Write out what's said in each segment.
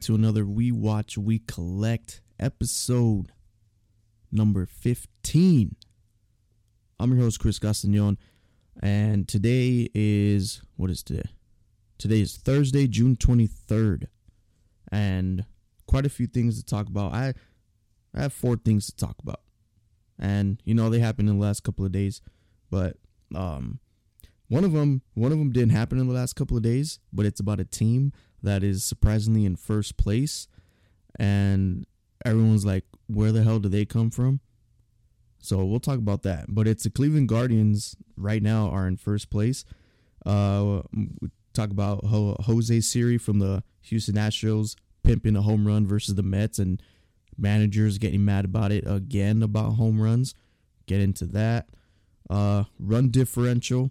to another We Watch, We Collect episode number 15. I'm your host, Chris Gastagnon, and today is, what is today? Today is Thursday, June 23rd, and quite a few things to talk about. I, I have four things to talk about, and you know, they happened in the last couple of days, but, um, one of them, one of them didn't happen in the last couple of days, but it's about a team that is surprisingly in first place, and everyone's like, "Where the hell do they come from?" So we'll talk about that. But it's the Cleveland Guardians right now are in first place. Uh, we talk about Jose Siri from the Houston Astros pimping a home run versus the Mets, and managers getting mad about it again about home runs. Get into that. Uh, run differential.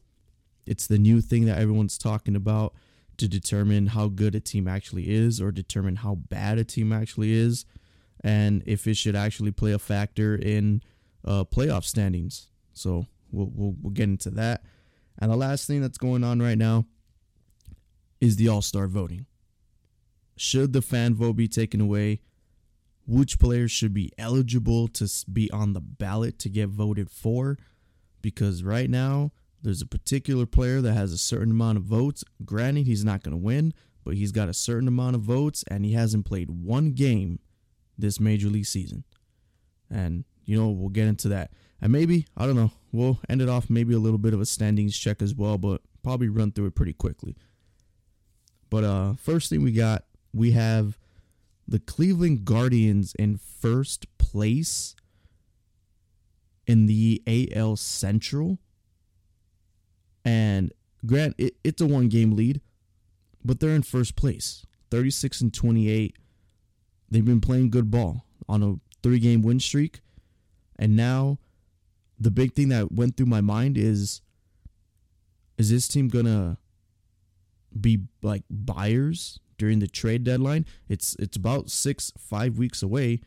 It's the new thing that everyone's talking about to determine how good a team actually is or determine how bad a team actually is and if it should actually play a factor in uh, playoff standings. So we'll, we'll, we'll get into that. And the last thing that's going on right now is the All Star voting. Should the fan vote be taken away? Which players should be eligible to be on the ballot to get voted for? Because right now, there's a particular player that has a certain amount of votes. Granted, he's not going to win, but he's got a certain amount of votes and he hasn't played one game this major league season. And, you know, we'll get into that. And maybe, I don't know, we'll end it off maybe a little bit of a standings check as well, but probably run through it pretty quickly. But uh first thing we got, we have the Cleveland Guardians in first place in the AL Central and Grant, it, it's a one game lead, but they're in first place, 36 and 28. They've been playing good ball on a three game win streak. And now the big thing that went through my mind is is this team going to be like buyers during the trade deadline? It's it's about 6 5 weeks away,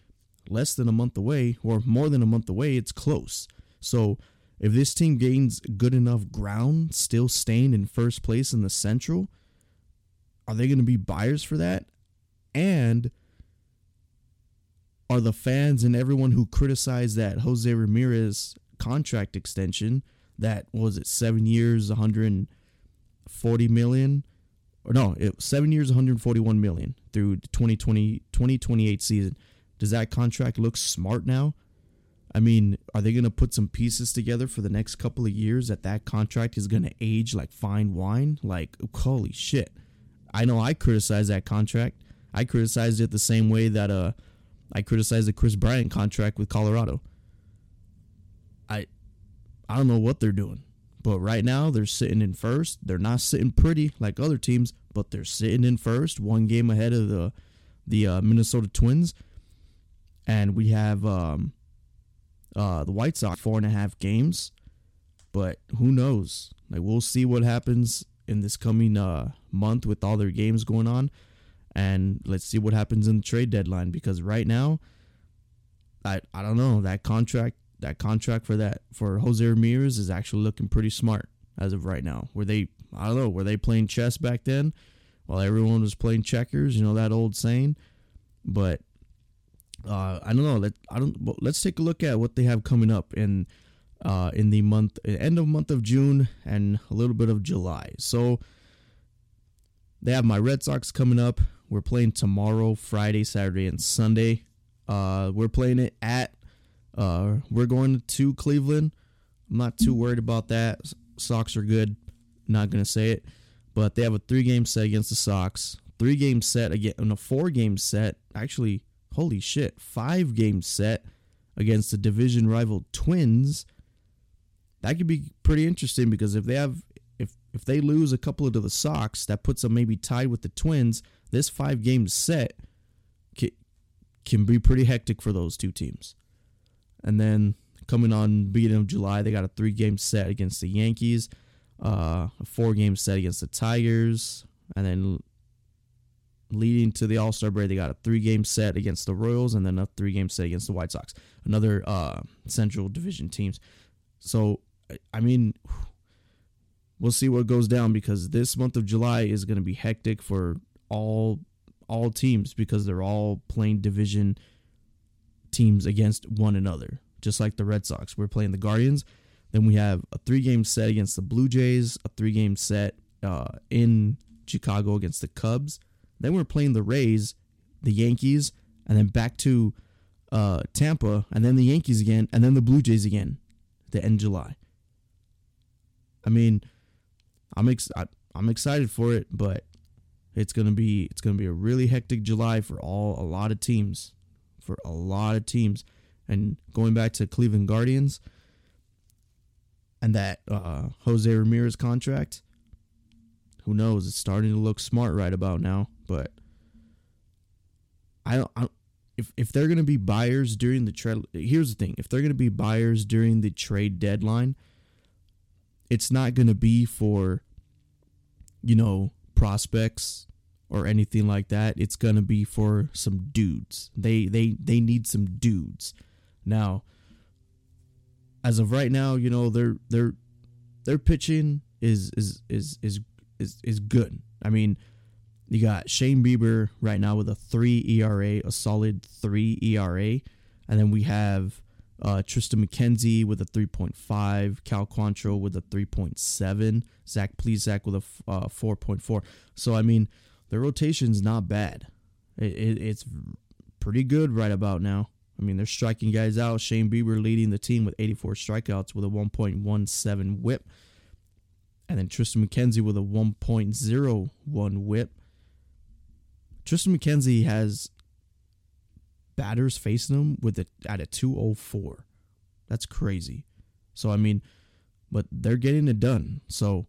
less than a month away or more than a month away. It's close. So if this team gains good enough ground, still staying in first place in the Central, are they going to be buyers for that? And are the fans and everyone who criticized that Jose Ramirez contract extension, that was it seven years, 140 million, or no, it seven years, 141 million through the 2020 2028 season. Does that contract look smart now? I mean, are they going to put some pieces together for the next couple of years that that contract is going to age like fine wine? Like, holy shit. I know I criticized that contract. I criticized it the same way that uh I criticized the Kris Bryant contract with Colorado. I I don't know what they're doing. But right now they're sitting in first. They're not sitting pretty like other teams, but they're sitting in first, one game ahead of the the uh, Minnesota Twins. And we have um uh, the White Sox four and a half games, but who knows? Like we'll see what happens in this coming uh, month with all their games going on, and let's see what happens in the trade deadline. Because right now, I I don't know that contract that contract for that for Jose Ramirez is actually looking pretty smart as of right now. Were they I don't know were they playing chess back then while everyone was playing checkers? You know that old saying, but uh, I don't know. Let I don't. Let's take a look at what they have coming up in uh, in the month end of month of June and a little bit of July. So they have my Red Sox coming up. We're playing tomorrow, Friday, Saturday, and Sunday. Uh, we're playing it at. Uh, we're going to Cleveland. I'm not too worried about that. Sox are good. Not gonna say it, but they have a three game set against the Sox. Three game set again, and a four game set. Actually, holy shit, five game set against the division rival Twins. That could be pretty interesting because if they have if if they lose a couple of the Sox, that puts them maybe tied with the Twins. This five game set can, can be pretty hectic for those two teams. And then coming on beginning of July, they got a three game set against the Yankees, uh, a four game set against the Tigers, and then leading to the All Star break, they got a three game set against the Royals and then a three game set against the White Sox, another uh, Central Division teams. So, I mean, we'll see what goes down because this month of July is going to be hectic for all all teams because they're all playing division teams against one another. Just like the Red Sox, we're playing the Guardians. Then we have a three game set against the Blue Jays, a three game set uh, in Chicago against the Cubs. Then we're playing the Rays, the Yankees, and then back to uh, Tampa, and then the Yankees again, and then the Blue Jays again, the end of July. I mean, I'm ex- I, I'm excited for it, but it's gonna be it's gonna be a really hectic July for all a lot of teams, for a lot of teams. And going back to Cleveland Guardians and that uh, Jose Ramirez contract, who knows? It's starting to look smart right about now, but I don't. I, if if they're gonna be buyers during the trade, here's the thing: if they're gonna be buyers during the trade deadline, it's not gonna be for, you know, prospects or anything like that. It's gonna be for some dudes. They they they need some dudes. Now, as of right now, you know, their their their pitching is is is is is is good. I mean, you got Shane Bieber right now with a three ERA, a solid three ERA, and then we have uh, Triston McKenzie with a 3.5, Cal Quantrill with a 3.7, Zach Plesac with a uh, 4.4. So I mean, the rotation's not bad. It, it, it's pretty good right about now. I mean, they're striking guys out. Shane Bieber leading the team with 84 strikeouts with a 1.17 whip. And then Triston McKenzie with a 1.01 whip. Triston McKenzie has batters facing him with a at a 204. That's crazy. So I mean, but they're getting it done. So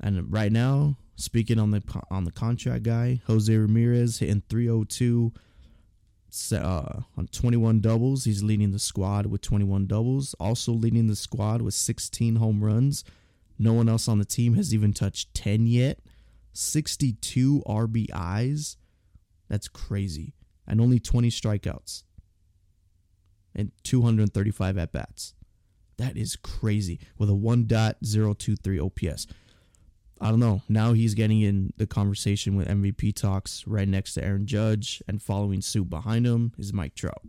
and right now, speaking on the on the contract guy, Jose Ramirez hitting 302 uh, on 21 doubles. He's leading the squad with 21 doubles. Also leading the squad with 16 home runs. No one else on the team has even touched 10 yet. 62 RBIs. That's crazy. And only 20 strikeouts. And 235 at bats. That is crazy. With a 1.023 OPS. I don't know. Now he's getting in the conversation with MVP talks right next to Aaron Judge, and following suit behind him is Mike Trout.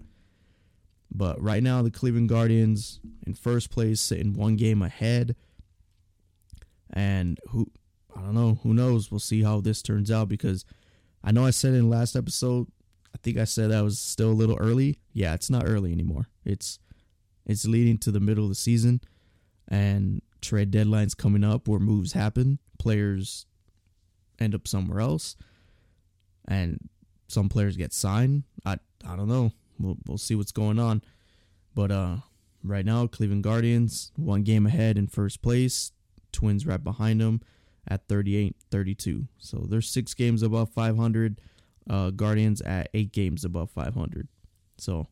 But right now, the Cleveland Guardians in first place, sitting one game ahead. And who, I don't know, who knows? We'll see how this turns out because I know I said in last episode, I think I said that was still a little early. Yeah, it's not early anymore. It's it's leading to the middle of the season, and trade deadlines coming up where moves happen players end up somewhere else, and some players get signed. I I don't know. We'll we'll see what's going on. But uh, right now, Cleveland Guardians one game ahead in first place. Twins right behind them at 38 32. So they're six games above 500. Uh, Guardians at eight games above 500. So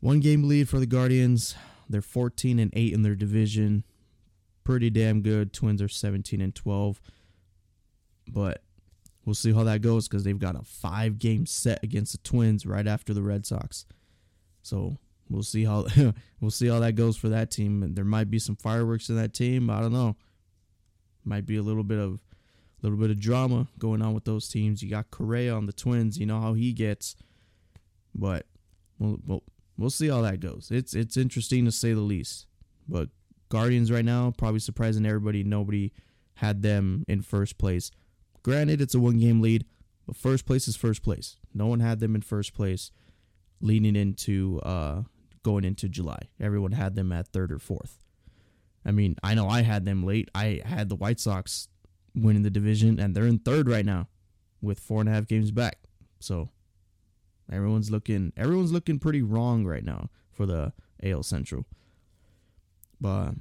one game lead for the Guardians. They're 14 and 8 in their division pretty damn good. Twins are 17 and 12. But we'll see how that goes because they've got a five game set against the Twins right after the Red Sox. So we'll see how we'll see how that goes for that team. There might be some fireworks in that team. I don't know. Might be a little bit of a little bit of drama going on with those teams. You got Correa on the Twins. You know how he gets. But we'll, we'll, we'll see how that goes. It's it's interesting to say the least. But Guardians right now, probably surprising everybody. Nobody had them in first place. Granted, it's a one game lead, but first place is first place. No one had them in first place leading into uh, going into July. Everyone had them at third or fourth. I mean, I know I had them late. I had the White Sox winning the division, and they're in third right now with four and a half games back. So everyone's looking everyone's looking pretty wrong right now for the AL Central. But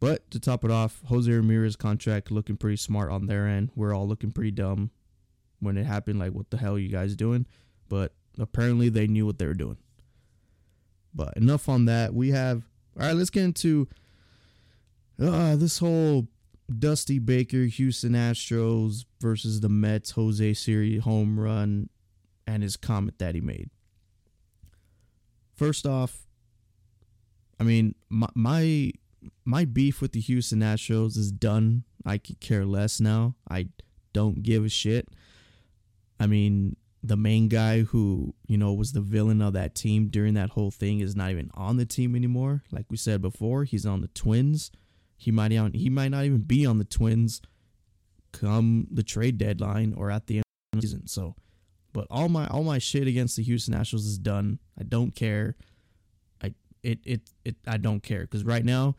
but to top it off, Jose Ramirez contract looking pretty smart on their end. We're all looking pretty dumb when it happened. Like, what the hell are you guys doing? But apparently they knew what they were doing. But enough on that. We have all right. Let's get into uh, this whole Dusty Baker, Houston Astros versus the Mets, Jose Siri home run, and his comment that he made. First off, I mean, my, my my beef with the Houston Astros is done. I could care less now. I don't give a shit. I mean, the main guy who, you know, was the villain of that team during that whole thing is not even on the team anymore. Like we said before, he's on the Twins. He might he might not even be on the Twins come the trade deadline or at the end of the season. So, but all my all my shit against the Houston Nationals is done. I don't care. I it it it I don't care because right now,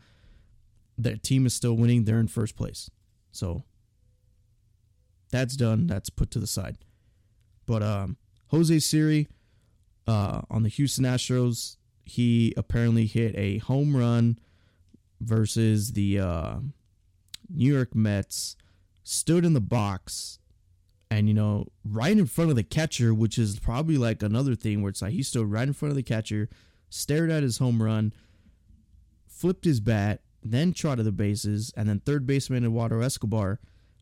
their team is still winning. They're in first place. So that's done. That's put to the side. But um, Jose Siri uh, on the Houston Astros, he apparently hit a home run versus the uh, New York Mets. Stood in the box, and you know, right in front of the catcher, which is probably like another thing where it's like he stood right in front of the catcher, stared at his home run, flipped his bat, then trotted the bases, and then third baseman Eduardo Escobar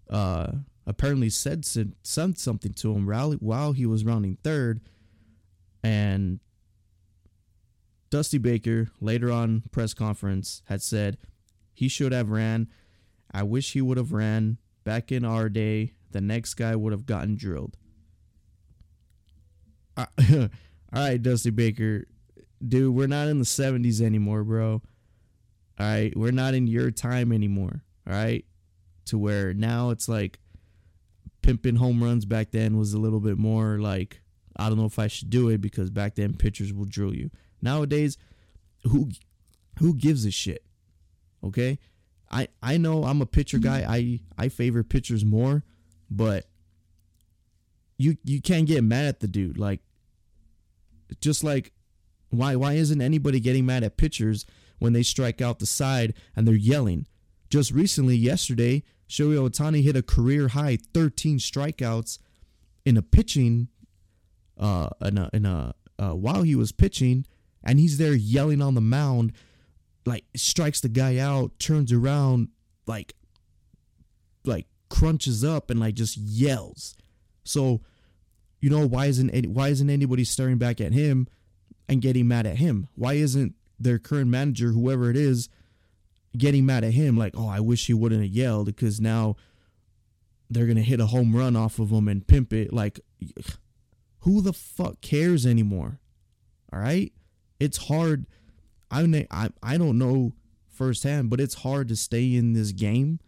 uh, apparently said said something to him while he was rounding third, and Dusty Baker later on press conference had said he should have ran. I wish he would have ran back in our day. The next guy would have gotten drilled. All right, Dusty Baker, dude, we're not in the 70s anymore, bro. All right, we're not in your time anymore. All right, to where now it's like pimping home runs back then was a little bit more like I don't know if I should do it because back then pitchers will drill you. Nowadays, who who gives a shit? Okay? I I know I'm a pitcher guy. I I favor pitchers more, but you you can't get mad at the dude. Like just like why why isn't anybody getting mad at pitchers when they strike out the side and they're yelling? Just recently, yesterday, Shohei Ohtani hit a career high 13 strikeouts in a pitching, uh, in a, in a uh, while he was pitching, and he's there yelling on the mound, like strikes the guy out, turns around, like, like crunches up and like just yells. So, you know, why isn't any, why isn't anybody staring back at him and getting mad at him? Why isn't their current manager, whoever it is, getting mad at him like, oh, I wish he wouldn't have yelled because now they're gonna hit a home run off of him and pimp it. Like, who the fuck cares anymore? All right, it's hard. I I I don't know firsthand, but it's hard to stay in this game.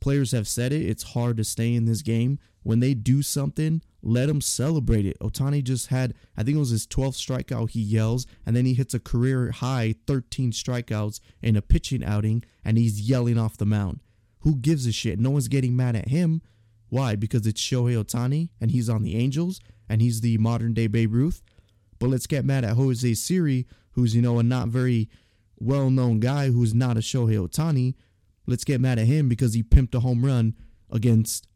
Players have said it. It's hard to stay in this game when they do something let them celebrate it. Ohtani just had, I think it was his 12th strikeout. He yells, and then he hits a career high 13 strikeouts in a pitching outing, and he's yelling off the mound. Who gives a shit? No one's getting mad at him. Why? Because it's Shohei Ohtani, and he's on the Angels, and he's the modern day Babe Ruth. But let's get mad at Jose Siri, who's, you know, a not very well known guy who's not a Shohei Ohtani. Let's get mad at him because he pimped a home run against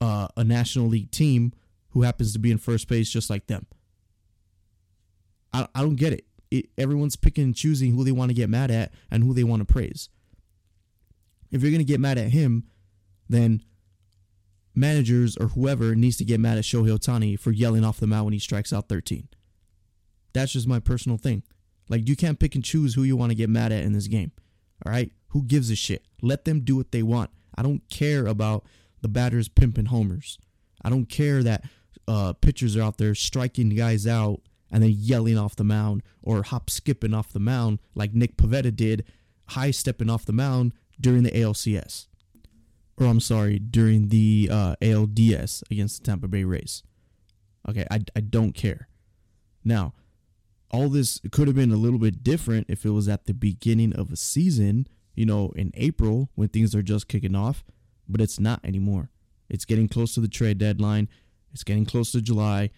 uh, a National League team who happens to be in first base just like them. I, I don't get it. it. Everyone's picking and choosing who they want to get mad at and who they want to praise. If you're going to get mad at him, then managers or whoever needs to get mad at Shohei Ohtani for yelling off the mound when he strikes out 13. That's just my personal thing. Like, you can't pick and choose who you want to get mad at in this game. All right? Who gives a shit? Let them do what they want. I don't care about the batters pimping homers. I don't care that uh, pitchers are out there striking guys out and then yelling off the mound or hop skipping off the mound like Nick Pivetta did, high stepping off the mound during the ALCS. Or I'm sorry, during the uh, ALDS against the Tampa Bay Rays. Okay, I, I don't care. Now, all this could have been a little bit different if it was at the beginning of a season, you know, in April when things are just kicking off, but it's not anymore. It's getting close to the trade deadline. It's getting close to July,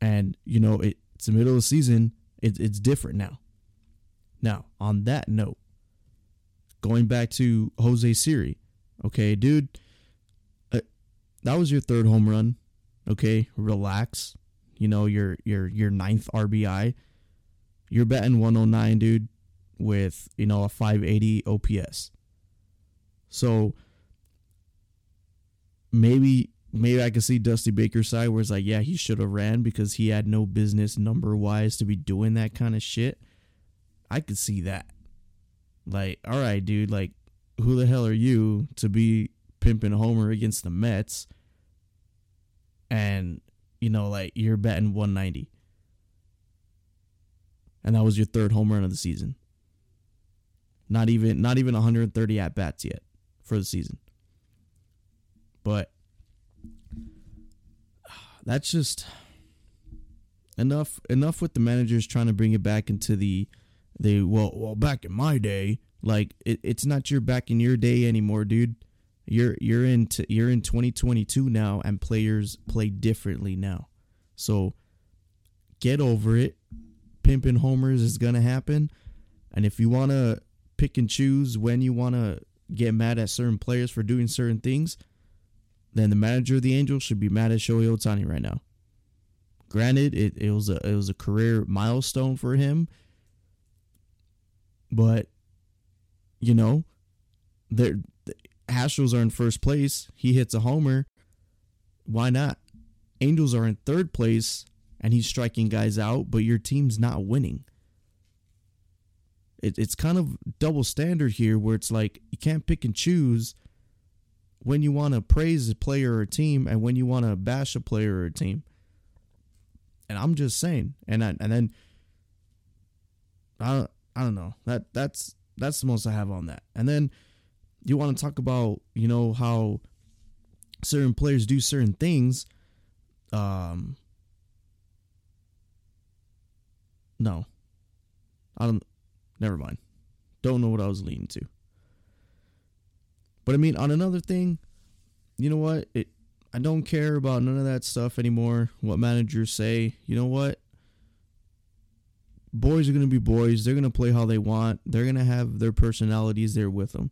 and you know it, it's the middle of the season. It, it's different now. Now, on that note, going back to Jose Siri, okay, dude, uh, that was your third home run. Okay, relax. You know your your your ninth RBI. You're betting 109, dude, with you know a 580 OPS. So maybe maybe I could see Dusty Baker's side where it's like, yeah, he should have ran because he had no business number wise to be doing that kind of shit. I could see that. Like, all right, dude, like, who the hell are you to be pimping homer against the Mets, and you know, like you're batting 190, and that was your third home run of the season. Not even not even 130 at bats yet for the season. But that's just enough enough with the managers trying to bring it back into the they well well back in my day like it, it's not your back in your day anymore dude. You're you're in t- you're in 2022 now and players play differently now. So get over it. Pimping homers is gonna happen. And if you want to pick and choose when you want to get mad at certain players for doing certain things then the manager of the angels should be mad at shohei ohtani right now granted it, it was a it was a career milestone for him but you know, the Astros are in first place. He hits a homer. Why not? Angels are in third place and he's striking guys out, but your team's not winning. It, it's kind of double standard here where it's like you can't pick and choose when you want to praise a player or a team and when you want to bash a player or a team. And I'm just saying, and I, and then I I don't know that that's that's the most I have on that. And then you want to talk about, you know, how certain players do certain things. Um, no, I don't. Never mind. Don't know what I was leading to. But I mean, on another thing, you know what? It. I don't care about none of that stuff anymore. What managers say. You know what? boys are to be boys. They're to play how they want. They're to have their personalities there with them.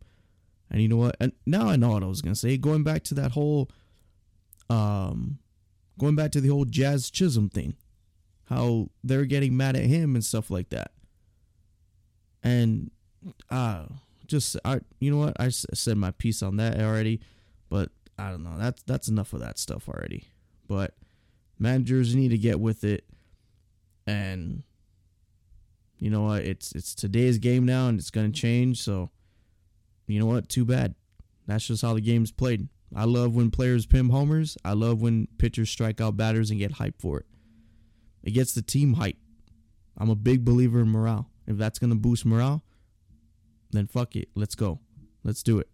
And you know what? And now I know what I was to say. Going back to that whole, um, going back to the whole Jazz Chisholm thing, how they're getting mad at him and stuff like that. And, uh, just I, you know what? I said my piece on that already, but I don't know. That's that's enough of that stuff already. But managers need to get with it and you know what? It's it's today's game now, and it's gonna change. So, you know what? Too bad. That's just how the game's played. I love when players pimp homers. I love when pitchers strike out batters and get hyped for it. It gets the team hype. I'm a big believer in morale. If that's gonna boost morale, then fuck it. Let's go. Let's do it.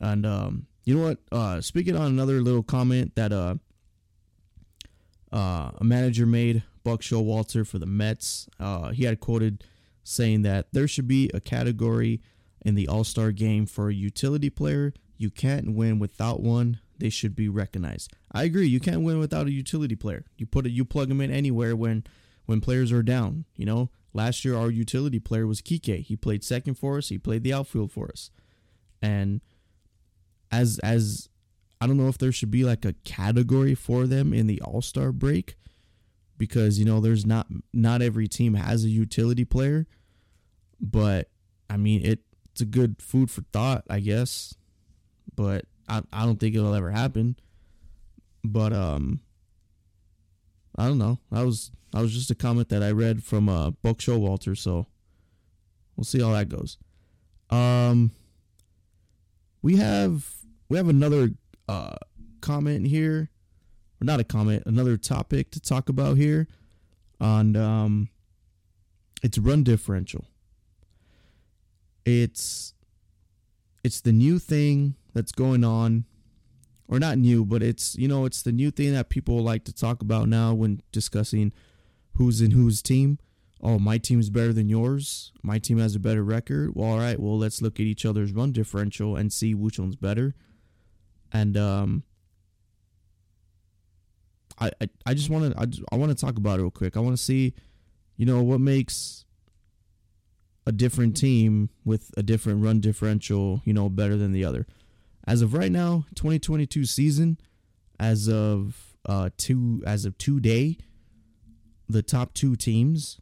And um, you know what? Uh, speaking on another little comment that uh, uh, a manager made Buck Showalter for the Mets. Uh, he had quoted saying that there should be a category in the All Star game for a utility player. You can't win without one. They should be recognized. I agree. You can't win without a utility player. You put it, you plug them in anywhere when when players are down. You know, last year our utility player was Kike. He played second for us. He played the outfield for us, and as as I don't know if there should be like a category for them in the All Star break because you know there's not not every team has a utility player, but I mean it it's a good food for thought, I guess. But I I don't think it'll ever happen. But um I don't know. That was that was just a comment that I read from a uh Buck Showalter, so we'll see how that goes. Um we have we have another uh comment here or not a comment, another topic to talk about here on um, it's run differential. It's it's the new thing that's going on or not new, but it's you know, it's the new thing that people like to talk about now when discussing who's in whose team. Oh, my team's better than yours. My team has a better record. Well, all right. Well, let's look at each other's run differential and see which one's better. And um, I, I, I just want to I, I want to talk about it real quick. I want to see, you know, what makes a different team with a different run differential, you know, better than the other. As of right now, 2022 season, as of uh two as of today, the top two teams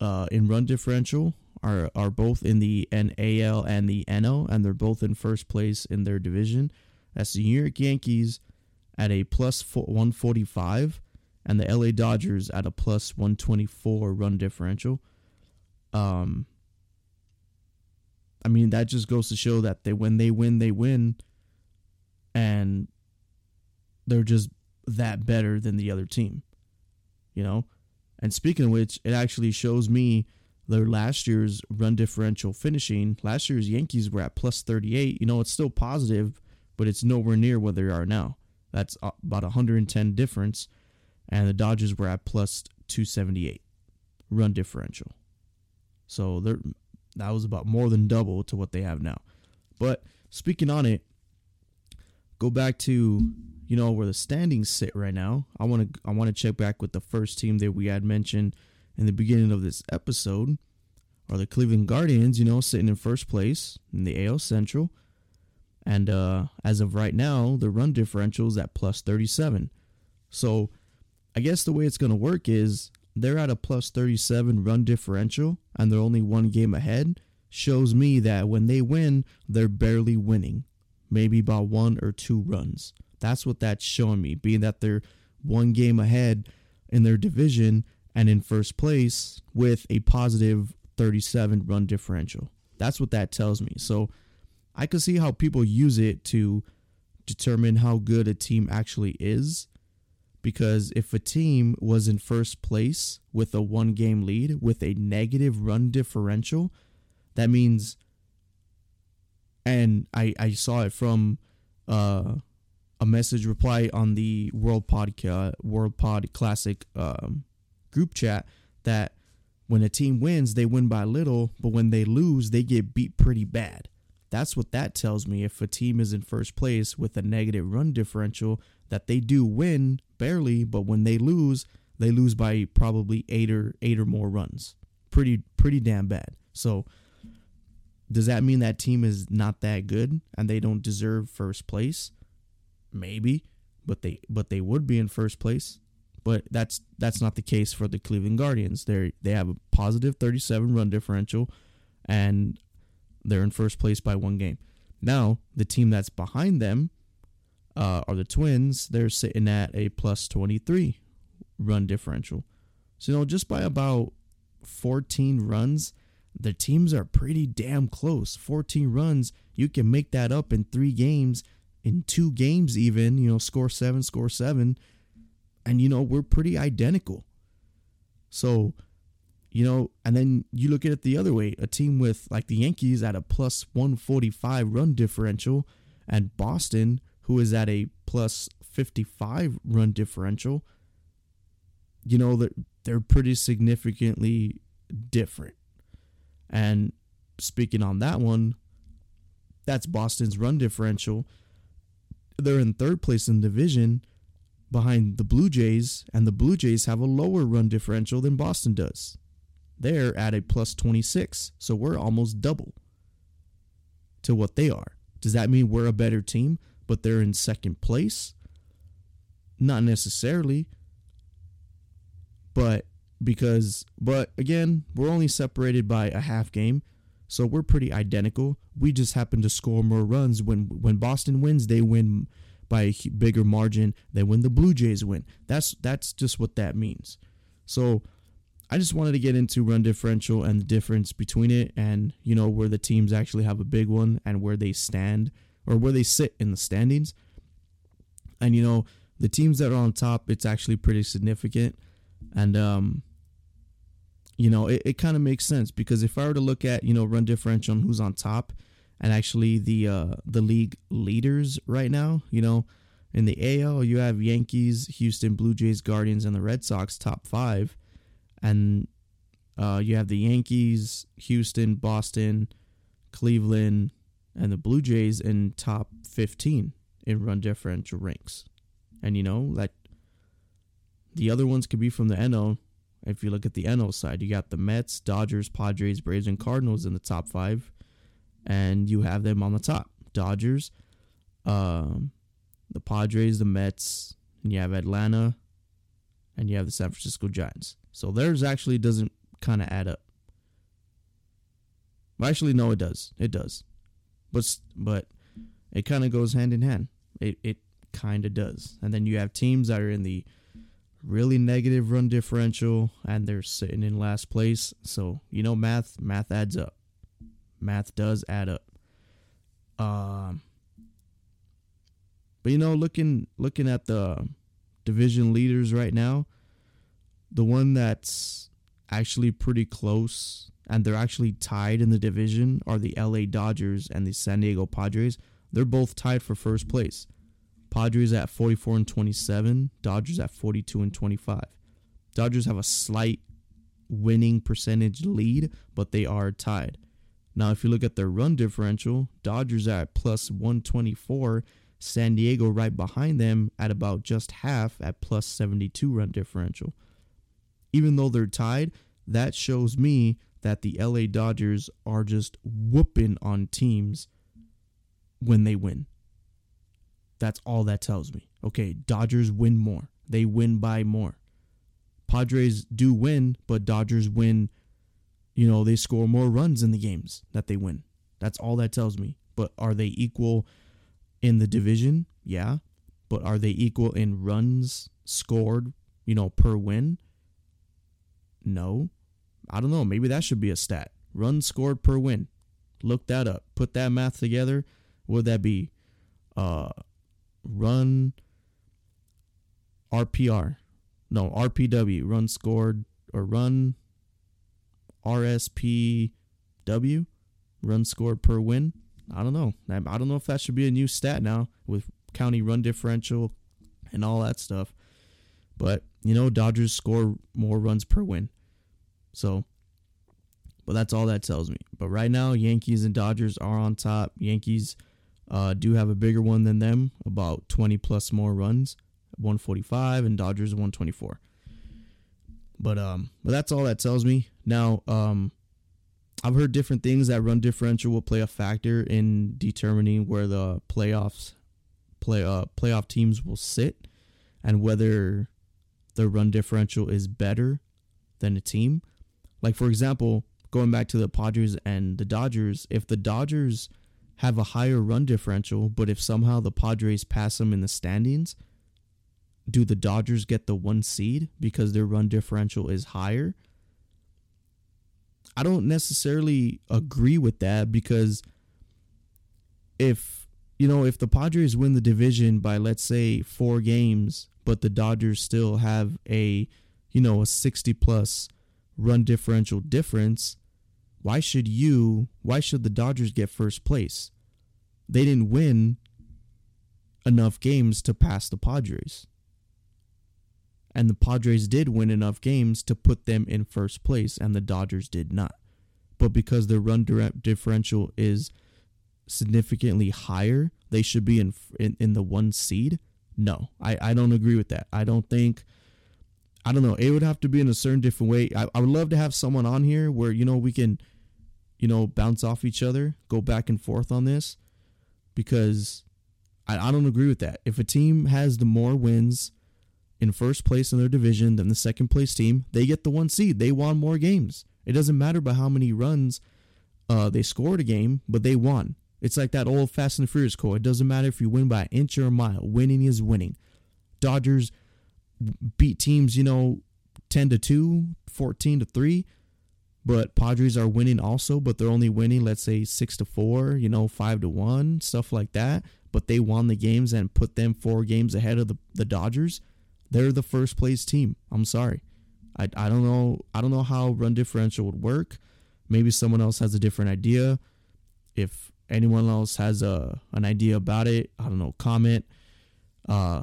uh in run differential are are both in the NAL and the NO, and they're both in first place in their division. That's the New York Yankees at a plus 145 and the LA Dodgers at a plus 124 run differential. Um I mean that just goes to show that they when they win they win and they're just that better than the other team. You know? And speaking of which, it actually shows me their last year's run differential finishing. Last year's Yankees were at plus 38. You know, it's still positive, but it's nowhere near where they are now. That's about 110 difference. And the Dodgers were at plus 278 run differential. So they're that was about more than double to what they have now. But speaking on it, go back to you know where the standings sit right now. I want to I want to check back with the first team that we had mentioned in the beginning of this episode are the Cleveland Guardians, you know, sitting in first place in the AL Central. And uh, as of right now, the run differential is at plus 37. So I guess the way it's going to work is they're at a plus 37 run differential and they're only one game ahead. Shows me that when they win, they're barely winning, maybe by one or two runs. That's what that's showing me, being that they're one game ahead in their division and in first place with a positive 37 run differential. That's what that tells me. So I can see how people use it to determine how good a team actually is. Because if a team was in first place with a one game lead with a negative run differential, that means, and I, I saw it from uh, a message reply on the World Podcast World Pod Classic um, group chat that when a team wins, they win by little, but when they lose, they get beat pretty bad. That's what that tells me. If a team is in first place with a negative run differential, that they do win barely, but when they lose, they lose by probably eight or eight or more runs. Pretty pretty damn bad. So does that mean that team is not that good and they don't deserve first place? Maybe, but they but they would be in first place. But that's that's not the case for the Cleveland Guardians. They they have a positive 37 run differential and they're in first place by one game. Now, the team that's behind them uh, are the Twins. They're sitting at a plus 23 run differential. So, you know, just by about 14 runs, the teams are pretty damn close. 14 runs, you can make that up in three games, in two games, even, you know, score seven, score seven. And, you know, we're pretty identical. So, you know, and then you look at it the other way a team with like the Yankees at a plus 145 run differential, and Boston, who is at a plus 55 run differential, you know, they're, they're pretty significantly different. And speaking on that one, that's Boston's run differential. They're in third place in division behind the Blue Jays, and the Blue Jays have a lower run differential than Boston does. They're at a plus 26. So we're almost double to what they are. Does that mean we're a better team, but they're in second place? Not necessarily. But because, but again, we're only separated by a half game. So we're pretty identical. We just happen to score more runs. When when Boston wins, they win by a bigger margin than when the Blue Jays win. That's that's just what that means. So I just wanted to get into run differential and the difference between it and, you know, where the teams actually have a big one and where they stand or where they sit in the standings. And, you know, the teams that are on top, it's actually pretty significant. And, um, you know, it, it kind of makes sense because if I were to look at, you know, run differential and who's on top and actually the, uh, the league leaders right now, you know, in the AL, you have Yankees, Houston, Blue Jays, Guardians, and the Red Sox top five and uh, you have the Yankees, Houston, Boston, Cleveland, and the Blue Jays in top 15 in run differential ranks. And you know, that the other ones could be from the NL. If you look at the NL side, you got the Mets, Dodgers, Padres, Braves, and Cardinals in the top five. And you have them on the top. Dodgers, um, the Padres, the Mets, and you have Atlanta, and you have the San Francisco Giants. So theirs actually doesn't kind of add up. Actually, no, it does. It does, but but it kind of goes hand in hand. It it kind of does. And then you have teams that are in the really negative run differential and they're sitting in last place. So you know, math math adds up. Math does add up. Um. But you know, looking looking at the division leaders right now, the one that's actually pretty close and they're actually tied in the division are the LA Dodgers and the San Diego Padres. They're both tied for first place. Padres at 44 and 27, Dodgers at 42 and 25. Dodgers have a slight winning percentage lead, but they are tied. Now, if you look at their run differential, Dodgers at plus 124, San Diego right behind them at about just half at plus 72 run differential. Even though they're tied, that shows me that the LA Dodgers are just whooping on teams when they win. That's all that tells me. Okay, Dodgers win more. They win by more. Padres do win, but Dodgers win, you know, they score more runs in the games that they win. That's all that tells me. But are they equal in the division? Yeah. But are they equal in runs scored, you know, per win? No. I don't know. Maybe that should be a stat. Runs scored per win. Look that up. Put that math together. Would that be uh run RPR? No, RPW, run scored or run RSPW, run scored per win. I don't know. I don't know if that should be a new stat now with county run differential and all that stuff. But, you know, Dodgers score more runs per win. So, but that's all that tells me. But right now, Yankees and Dodgers are on top. Yankees uh, do have a bigger one than them, about 20 plus more runs, 145, and Dodgers 124. But um, but that's all that tells me. Now, um, I've heard different things that run differential will play a factor in determining where the playoffs play uh playoff teams will sit and whether the run differential is better than a team. Like for example, going back to the Padres and the Dodgers, if the Dodgers have a higher run differential, but if somehow the Padres pass them in the standings, do the Dodgers get the one seed because their run differential is higher? I don't necessarily agree with that because if you know if the Padres win the division by let's say 4 games but the Dodgers still have a you know a 60 plus run differential difference why should you why should the Dodgers get first place they didn't win enough games to pass the Padres and the Padres did win enough games to put them in first place, and the Dodgers did not. But because their run differential is significantly higher, they should be in in, in the one seed. No, I, I don't agree with that. I don't think. I don't know. It would have to be in a certain different way. I, I would love to have someone on here where you know we can, you know, bounce off each other, go back and forth on this, because I, I don't agree with that. If a team has the more wins in first place in their division than the second place team, they get the one seed. They won more games. It doesn't matter by how many runs uh, they scored a game, but they won. It's like that old Fast and Furious quote. It doesn't matter if you win by an inch or a mile. Winning is winning. Dodgers beat teams, you know, 10 to 2, 14 to 3, but Padres are winning also, but they're only winning, let's say, 6 to 4, you know, 5 to 1, stuff like that. But they won the games and put them four games ahead of the, the Dodgers they're the first place team. I'm sorry. I, I don't know I don't know how run differential would work. Maybe someone else has a different idea. If anyone else has a an idea about it, I don't know, comment uh,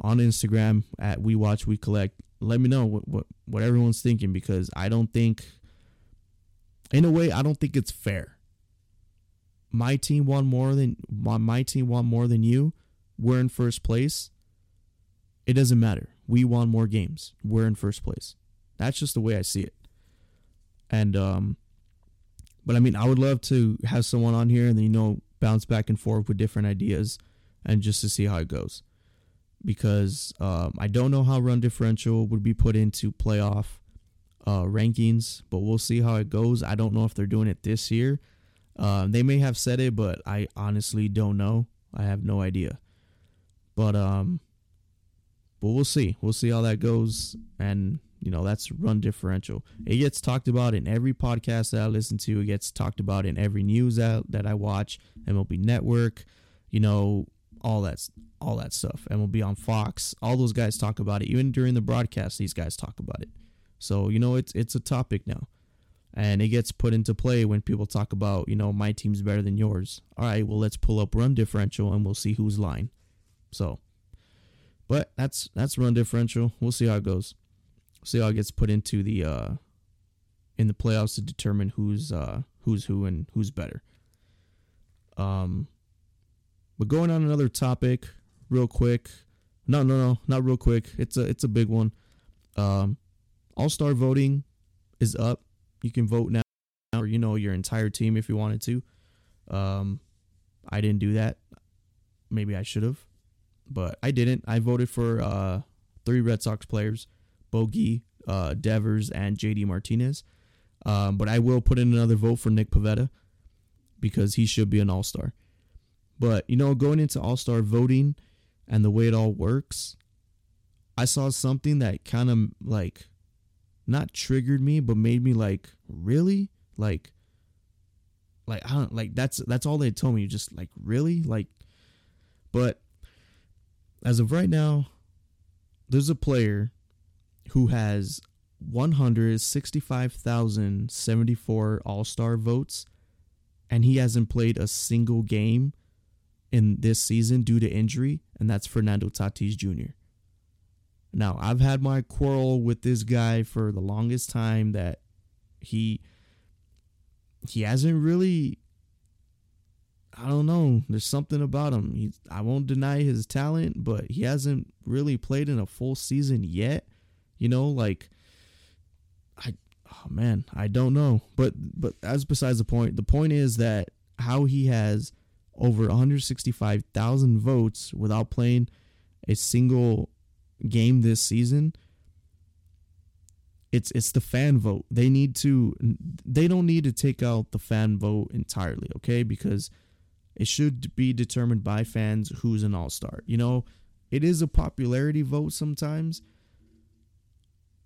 on Instagram at We Watch We Collect. Let me know what, what what everyone's thinking because I don't think in a way I don't think it's fair. My team won more than my team won more than you. We're in first place it doesn't matter. We won more games. We're in first place. That's just the way I see it. And um but I mean, I would love to have someone on here and then you know bounce back and forth with different ideas and just to see how it goes. Because um, I don't know how run differential would be put into playoff uh, rankings, but we'll see how it goes. I don't know if they're doing it this year. Uh, they may have said it, but I honestly don't know. I have no idea. But um, but we'll see. We'll see how that goes. And, you know, that's run differential. It gets talked about in every podcast that I listen to. It gets talked about in every news that, that I watch. MLB Network, you know, all that all that stuff. MLB on Fox. All those guys talk about it. Even during the broadcast, these guys talk about it. So you know it's it's a topic now, and it gets put into play when people talk about you know my team's better than yours. All right, well let's pull up run differential and we'll see who's lying. So, but that's that's run differential. We'll see how it goes. See how it gets put into the uh in the playoffs to determine who's uh who's who and who's better. Um, but going on another topic, real quick. No, no, no, not real quick. It's a it's a big one. Um, All Star voting is up. You can vote now, or you know your entire team if you wanted to. Um, I didn't do that. Maybe I should have, but I didn't. I voted for uh three Red Sox players: Bogey, uh, Devers, and JD Martinez. Um, but I will put in another vote for Nick Pivetta because he should be an All Star. But you know, going into All Star voting and the way it all works, I saw something that kind of like not triggered me, but made me like, really, like, like I don't like that's that's all they told me. Just like really, like, but as of right now, there's a player who has 165,074 All Star votes, and he hasn't played a single game in this season due to injury, and that's Fernando Tatis Jr. Now, I've had my quarrel with this guy for the longest time that he he hasn't really I don't know, there's something about him. He, I won't deny his talent, but he hasn't really played in a full season yet. You know, like I oh man, I don't know. But but that's besides the point. The point is that how he has over 165,000 votes without playing a single game this season. It's it's the fan vote. They need to they don't need to take out the fan vote entirely, okay? Because it should be determined by fans who's an all-star. You know, it is a popularity vote sometimes.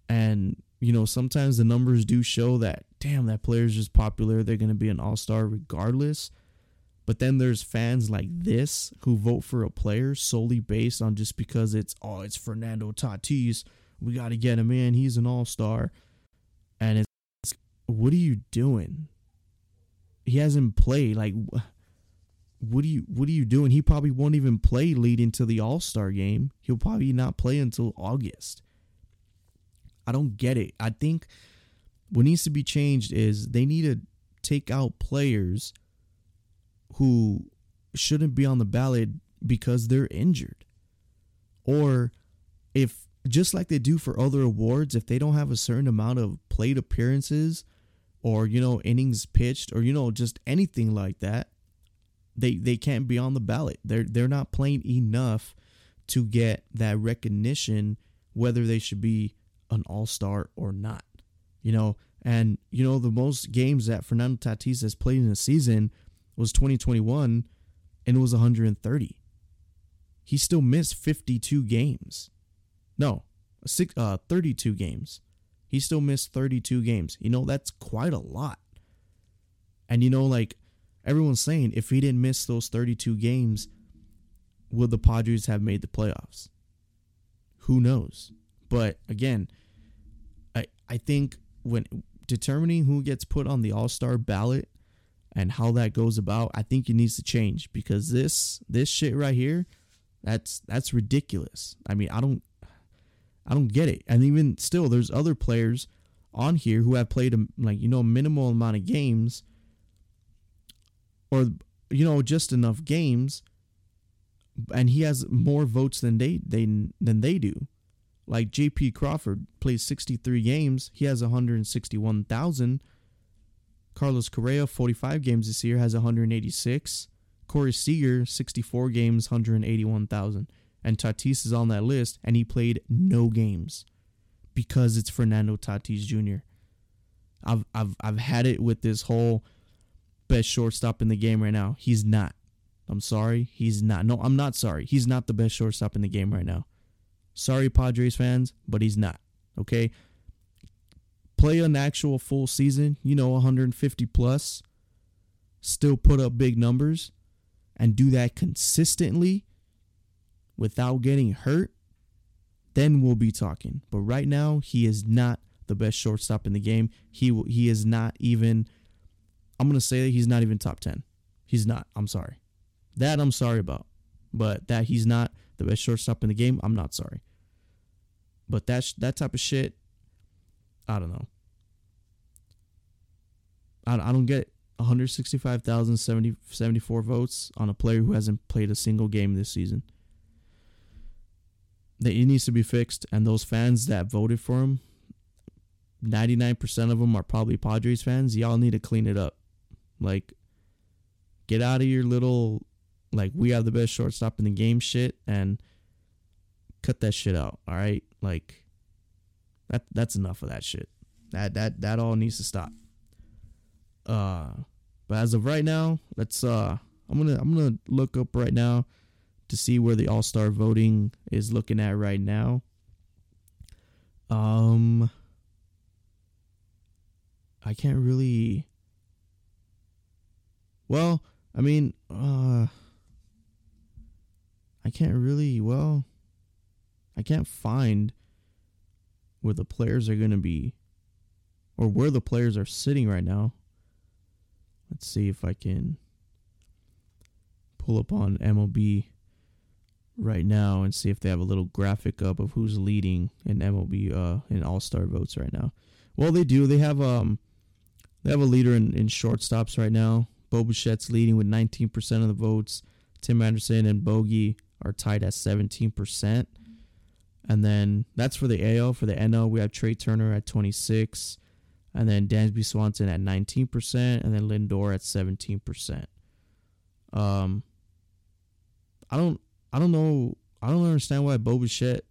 And you know, sometimes the numbers do show that damn that player's just popular, they're going to be an all-star regardless. But then there's fans like this who vote for a player solely based on just because it's oh it's Fernando Tatis, we got to get him in, he's an all-star. And it's what are you doing? He hasn't played like what are you what are you doing? He probably won't even play leading to the All-Star game. He'll probably not play until August. I don't get it. I think what needs to be changed is they need to take out players who shouldn't be on the ballot because they're injured. Or if just like they do for other awards, if they don't have a certain amount of plate appearances or you know innings pitched or you know just anything like that, they they can't be on the ballot. They're they're not playing enough to get that recognition whether they should be an all-star or not. You know, and you know the most games that Fernando Tatis has played in a season was 2021 and it was 130. He still missed 52 games. No, six, uh, 32 games. He still missed 32 games. You know, that's quite a lot. And you know, like everyone's saying, if he didn't miss those 32 games, would the Padres have made the playoffs? Who knows? But again, I I think when determining who gets put on the All Star ballot and how that goes about, I think it needs to change because this this shit right here, that's that's ridiculous. I mean, I don't I don't get it. And even still, there's other players on here who have played a, like you know minimal amount of games, or you know just enough games, and he has more votes than they they than they do. Like J.P. Crawford plays 63 games, he has 161,000 Carlos Correa, 45 games this year, has 186. Corey Seager, 64 games, 181,000. And Tatis is on that list, and he played no games because it's Fernando Tatis Jr. I've I've I've had it with this whole best shortstop in the game right now. He's not. I'm sorry, he's not. No, I'm not sorry. He's not the best shortstop in the game right now. Sorry, Padres fans, but he's not. Okay, play an actual full season, you know, 150 plus, still put up big numbers, and do that consistently, without getting hurt, then we'll be talking. But right now, he is not the best shortstop in the game. He he is not even. I'm gonna say that he's not even top ten. He's not. I'm sorry. That I'm sorry about. But that he's not the best shortstop in the game, I'm not sorry. But that that type of shit, I don't know. I, I don't get it. 165,074 votes on a player who hasn't played a single game this season. That it needs to be fixed, and those fans that voted for him, 99% of them are probably Padres fans. Y'all need to clean it up. Like, get out of your little, like, we have the best shortstop in the game shit and cut that shit out. All right, like, that that's enough of that shit. That that that all needs to stop. Uh, but as of right now, let's uh, I'm gonna I'm gonna look up right now to see where the All Star voting is looking at right now. Um, I can't really. Well, I mean, uh, I can't really. Well, I can't find where the players are going to be or where the players are sitting right now. Let's see if I can pull up on MLB right now and see if they have a little graphic up of who's leading in MLB uh in All-Star votes right now. Well, they do. They have um they have a leader in, in shortstops right now. Bo Bichette's leading with 19% of the votes. Tim Anderson and Bogey are tied at 17%. And then that's for the AL. For the NL, we have Trea Turner at 26, and then Dansby Swanson at 19%, and then Lindor at 17%. Um, I don't, I don't know, I don't understand why Bo Bichette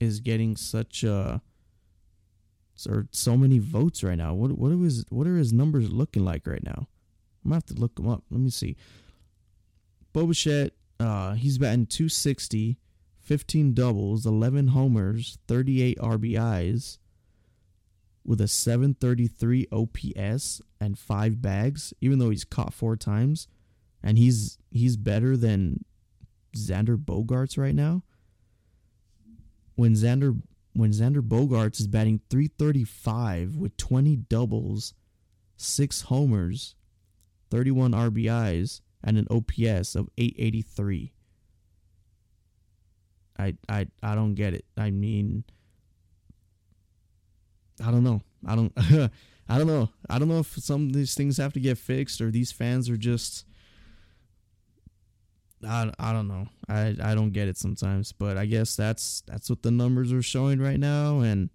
is getting such uh or so many votes right now. What what are his what are his numbers looking like right now? I'm gonna have to look them up. Let me see. Bo Bichette, uh, he's batting 260 15 doubles, 11 homers, 38 RBIs with a 733 OPS and 5 bags even though he's caught 4 times and he's he's better than Xander Bogaerts right now. When Xander when Xander Bogaerts is batting 335 with 20 doubles, 6 homers, 31 RBIs and an OPS of 883. I I I don't get it. I mean I don't know. I don't I don't know. I don't know if some of these things have to get fixed or these fans are just I, I don't know. I I don't get it sometimes, but I guess that's that's what the numbers are showing right now and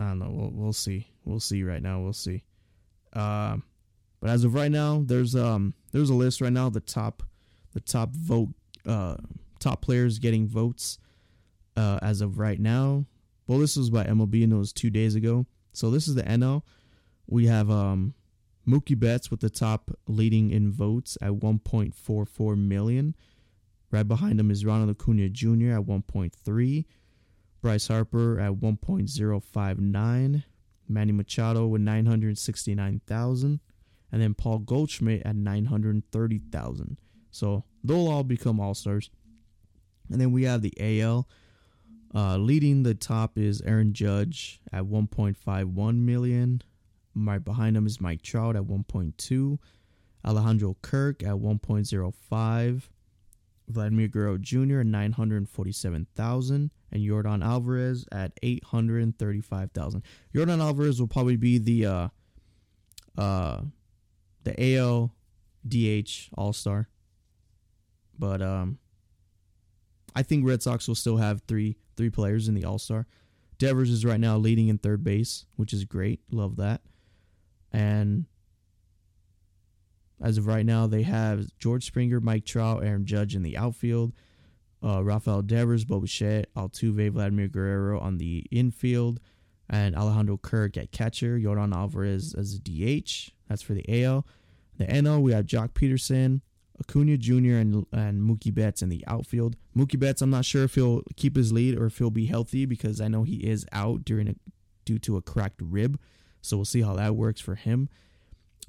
I don't know. We'll, we'll see. We'll see right now. We'll see. Uh, but as of right now, there's um there's a list right now the top the top vote uh, top players getting votes uh, as of right now. Well, this was by MLB and it was two days ago. So this is the NL. We have um, Mookie Betts with the top leading in votes at 1.44 million. Right behind him is Ronald Acuna Jr. at 1.3. Bryce Harper at 1.059. Manny Machado with 969,000. And then Paul Goldschmidt at 930,000. So they'll all become all stars. And then we have the AL. Uh, leading the top is Aaron Judge at 1.51 million. Right behind him is Mike Trout at 1.2. Alejandro Kirk at 1.05. Vladimir Guerrero Jr. at 947,000. And Yordan Alvarez at 835,000. Yordan Alvarez will probably be the uh, uh, the AL DH All Star. But um, I think Red Sox will still have three three players in the All Star. Devers is right now leading in third base, which is great. Love that. And as of right now, they have George Springer, Mike Trout, Aaron Judge in the outfield, uh, Rafael Devers, Bo Bichette, Altuve, Vladimir Guerrero on the infield, and Alejandro Kirk at catcher, Yordan Alvarez as a DH. That's for the AL. The NL, we have Joc Pederson, Acuna Jr. and and Mookie Betts in the outfield. Mookie Betts, I'm not sure if he'll keep his lead or if he'll be healthy because I know he is out during a, due to a cracked rib. So we'll see how that works for him.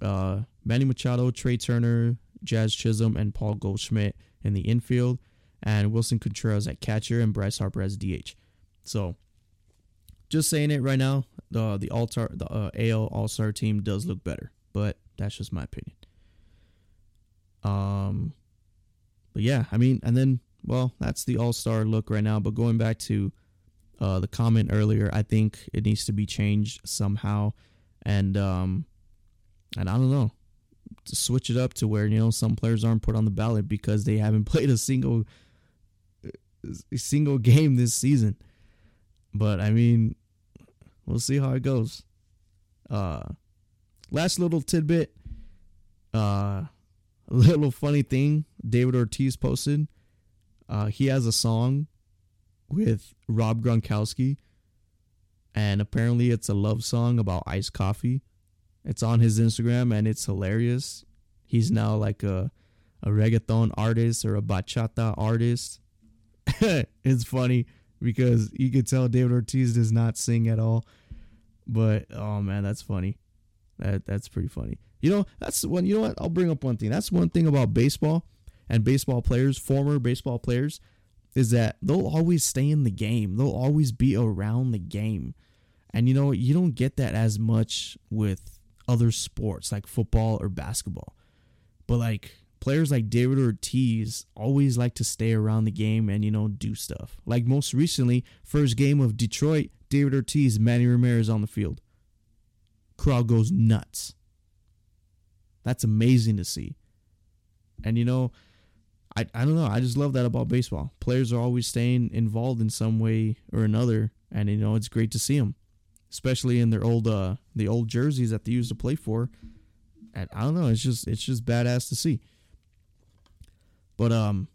Uh, Manny Machado, Trea Turner, Jazz Chisholm, and Paul Goldschmidt in the infield, and Willson Contreras at catcher and Bryce Harper as DH. So, just saying it right now, the the all the uh, AL All Star team does look better, but that's just my opinion. Um, but yeah, I mean, and then well, that's the All Star look right now. But going back to uh, the comment earlier, I think it needs to be changed somehow, and um, and I don't know, to switch it up to where you know some players aren't put on the ballot because they haven't played a single a single game this season. But I mean, we'll see how it goes. Uh, last little tidbit. Uh, little funny thing David Ortiz posted. Uh, he has a song with Rob Gronkowski, and apparently it's a love song about iced coffee. It's on his Instagram and it's hilarious. He's now like a a reggaeton artist or a bachata artist. it's funny because you could tell David Ortiz does not sing at all. But oh man, that's funny. That that's pretty funny. You know, that's one. You know what? I'll bring up one thing. That's one thing about baseball and baseball players, former baseball players, is that they'll always stay in the game. They'll always be around the game. And you know, you don't get that as much with other sports like football or basketball. But like players like David Ortiz always like to stay around the game and you know do stuff. Like most recently, first game of Detroit, David Ortiz, Manny Ramirez on the field. Crowd goes nuts. That's amazing to see. And you know, I, I don't know. I just love that about baseball. Players are always staying involved in some way or another, and you know it's great to see them, especially in their old uh the old jerseys that they used to play for. And I don't know. It's just it's just badass to see. But um,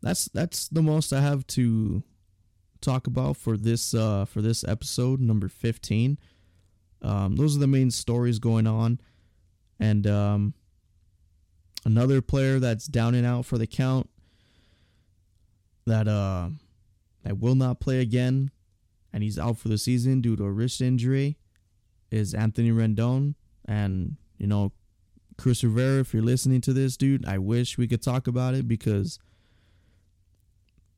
that's that's the most I have to talk about for this uh for this episode number fifteen. Um, those are the main stories going on, and um Another player that's down and out for the count that uh that will not play again and he's out for the season due to a wrist injury is Anthony Rendon. And you know Chris Rivera if you're listening to this dude I wish we could talk about it because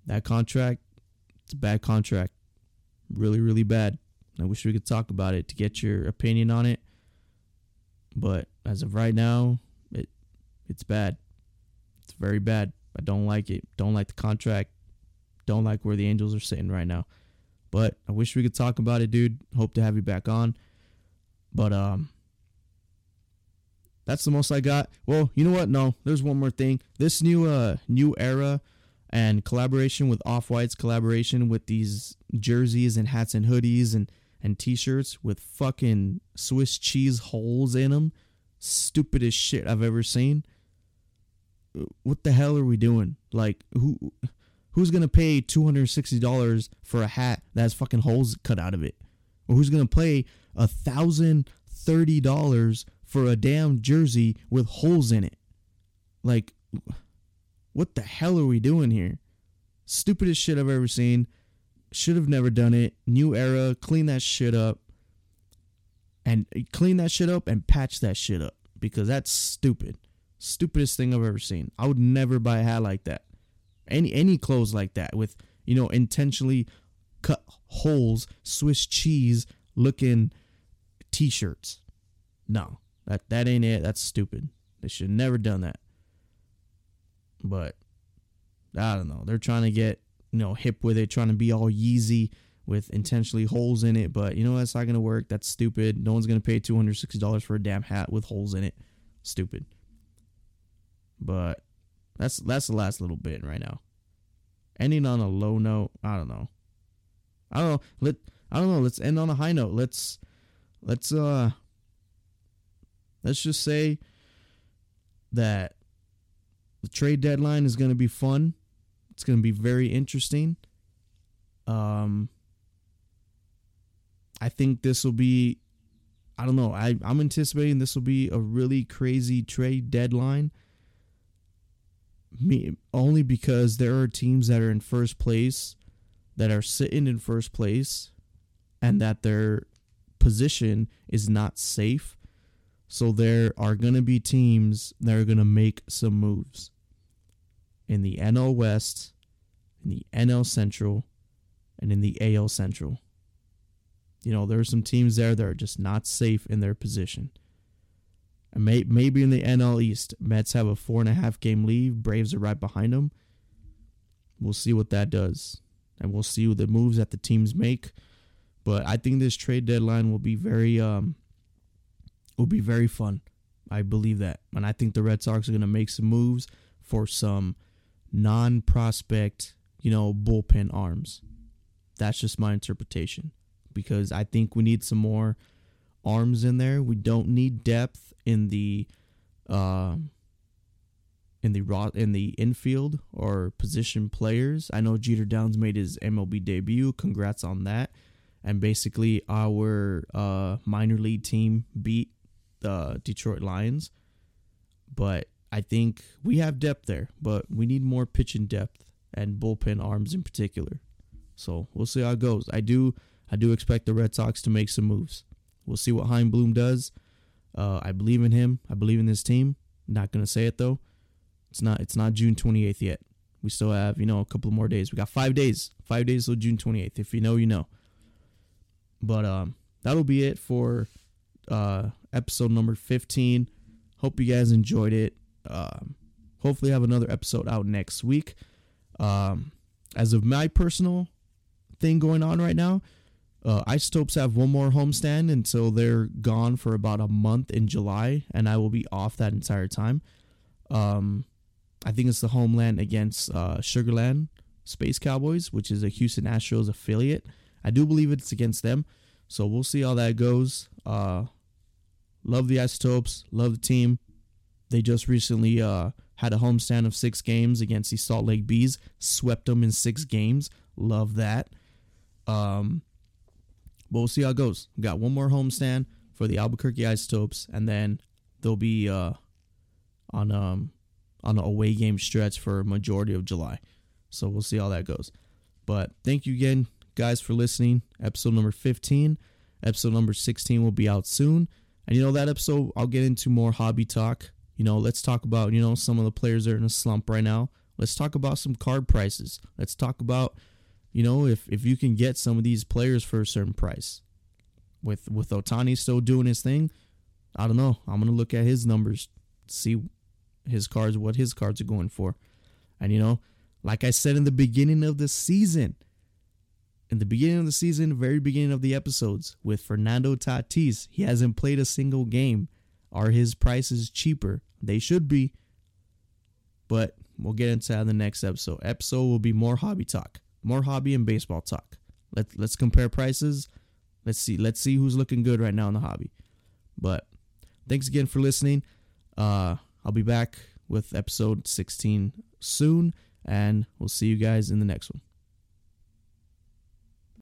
that contract it's a bad contract. Really really bad. I wish we could talk about it to get your opinion on it but as of right now it it's bad. It's very bad. I don't like it. Don't like the contract. Don't like where the Angels are sitting right now. But I wish we could talk about it, dude. Hope to have you back on. But um that's the most I got. Well, you know what? No, there's one more thing. This new uh new era and collaboration with Off White's collaboration with these jerseys and hats and hoodies and and t-shirts with fucking Swiss cheese holes in them. Stupidest shit I've ever seen what the hell are we doing? Like who who's gonna pay two hundred sixty dollars for a hat that has fucking holes cut out of it? Or who's gonna pay a thousand thirty dollars for a damn jersey with holes in it? Like what the hell are we doing here? Stupidest shit I've ever seen. Should have never done it. New era, clean that shit up. And clean that shit up and patch that shit up because that's stupid. Stupidest thing I've ever seen. I would never buy a hat like that. Any any clothes like that with, you know, intentionally cut holes, Swiss cheese looking t-shirts. No. That that ain't it. That's stupid. They should have never done that. But I don't know. They're trying to get, you know, hip with it, trying to be all Yeezy with intentionally holes in it, but you know that's not gonna work. That's stupid. No one's gonna pay two hundred sixty dollars for a damn hat with holes in it. Stupid. But that's that's the last little bit right now. Ending on a low note, I don't know. I don't know. Let I don't know. Let's end on a high note. Let's let's uh let's just say that the trade deadline is going to be fun. It's going to be very interesting. Um I think this will be I don't know. I I'm anticipating this will be a really crazy trade deadline me only because there are teams that are in first place that are sitting in first place and that their position is not safe. So there are going to be teams that are going to make some moves. In the NL West, in the NL Central, and in the AL Central. You know, there are some teams there that are just not safe in their position. And may, maybe in the NL East, Mets have a four and a half game lead. Braves are right behind them. We'll see what that does. And we'll see the moves that the teams make. But I think this trade deadline will be very um will be very fun. I believe that. And I think the Red Sox are gonna make some moves for some non prospect, you know, bullpen arms. That's just my interpretation. Because I think we need some more arms in there. We don't need depth in the uh, in the raw in the infield or position players. I know Jeter Downs made his MLB debut. Congrats on that. And basically, our uh, minor league team beat the Detroit Lions. But I think we have depth there, but we need more pitching depth and bullpen arms in particular. So we'll see how it goes. I do I do expect the Red Sox to make some moves. We'll see what Chaim Bloom does. Uh, I believe in him. I believe in this team. Not gonna say it though. It's not. It's not June 28th yet. We still have you know a couple more days. We got five days. Five days till June 28th. If you know, you know. But um, that'll be it for uh, episode number 15. Hope you guys enjoyed it. Um, hopefully, have another episode out next week. Um, as of my personal thing going on right now, uh, Isotopes have one more homestand until they're gone for about a month in July, and I will be off that entire time. Um, I think it's the homeland against uh, Sugar Land Space Cowboys, which is a Houston Astros affiliate. I do believe it's against them, so we'll see how that goes. Uh, love the Isotopes, love the team. They just recently uh, had a homestand of six games against the Salt Lake Bees, swept them in six games. Love that. Um, but we'll see how it goes. We got one more homestand for the Albuquerque Isotopes, and then they'll be uh, on um on an away game stretch for a majority of July. So we'll see how that goes. But thank you again, guys, for listening. Episode number 15. Episode number 16 will be out soon. And you know, that episode, I'll get into more hobby talk. You know, let's talk about, you know, some of the players are in a slump right now. Let's talk about some card prices. Let's talk about, you know, if, if you can get some of these players for a certain price. With with Ohtani still doing his thing, I don't know. I'm gonna look at his numbers, see his cards, what his cards are going for. And you know, like I said in the beginning of the season, in the beginning of the season, very beginning of the episodes, with Fernando Tatis, he hasn't played a single game. Are his prices cheaper? They should be. But we'll get into that in the next episode. Episode will be more hobby talk, more hobby and baseball talk. Let let's compare prices. Let's see let's see who's looking good right now in the hobby. But thanks again for listening. Uh, I'll be back with episode 16 soon, and we'll see you guys in the next one.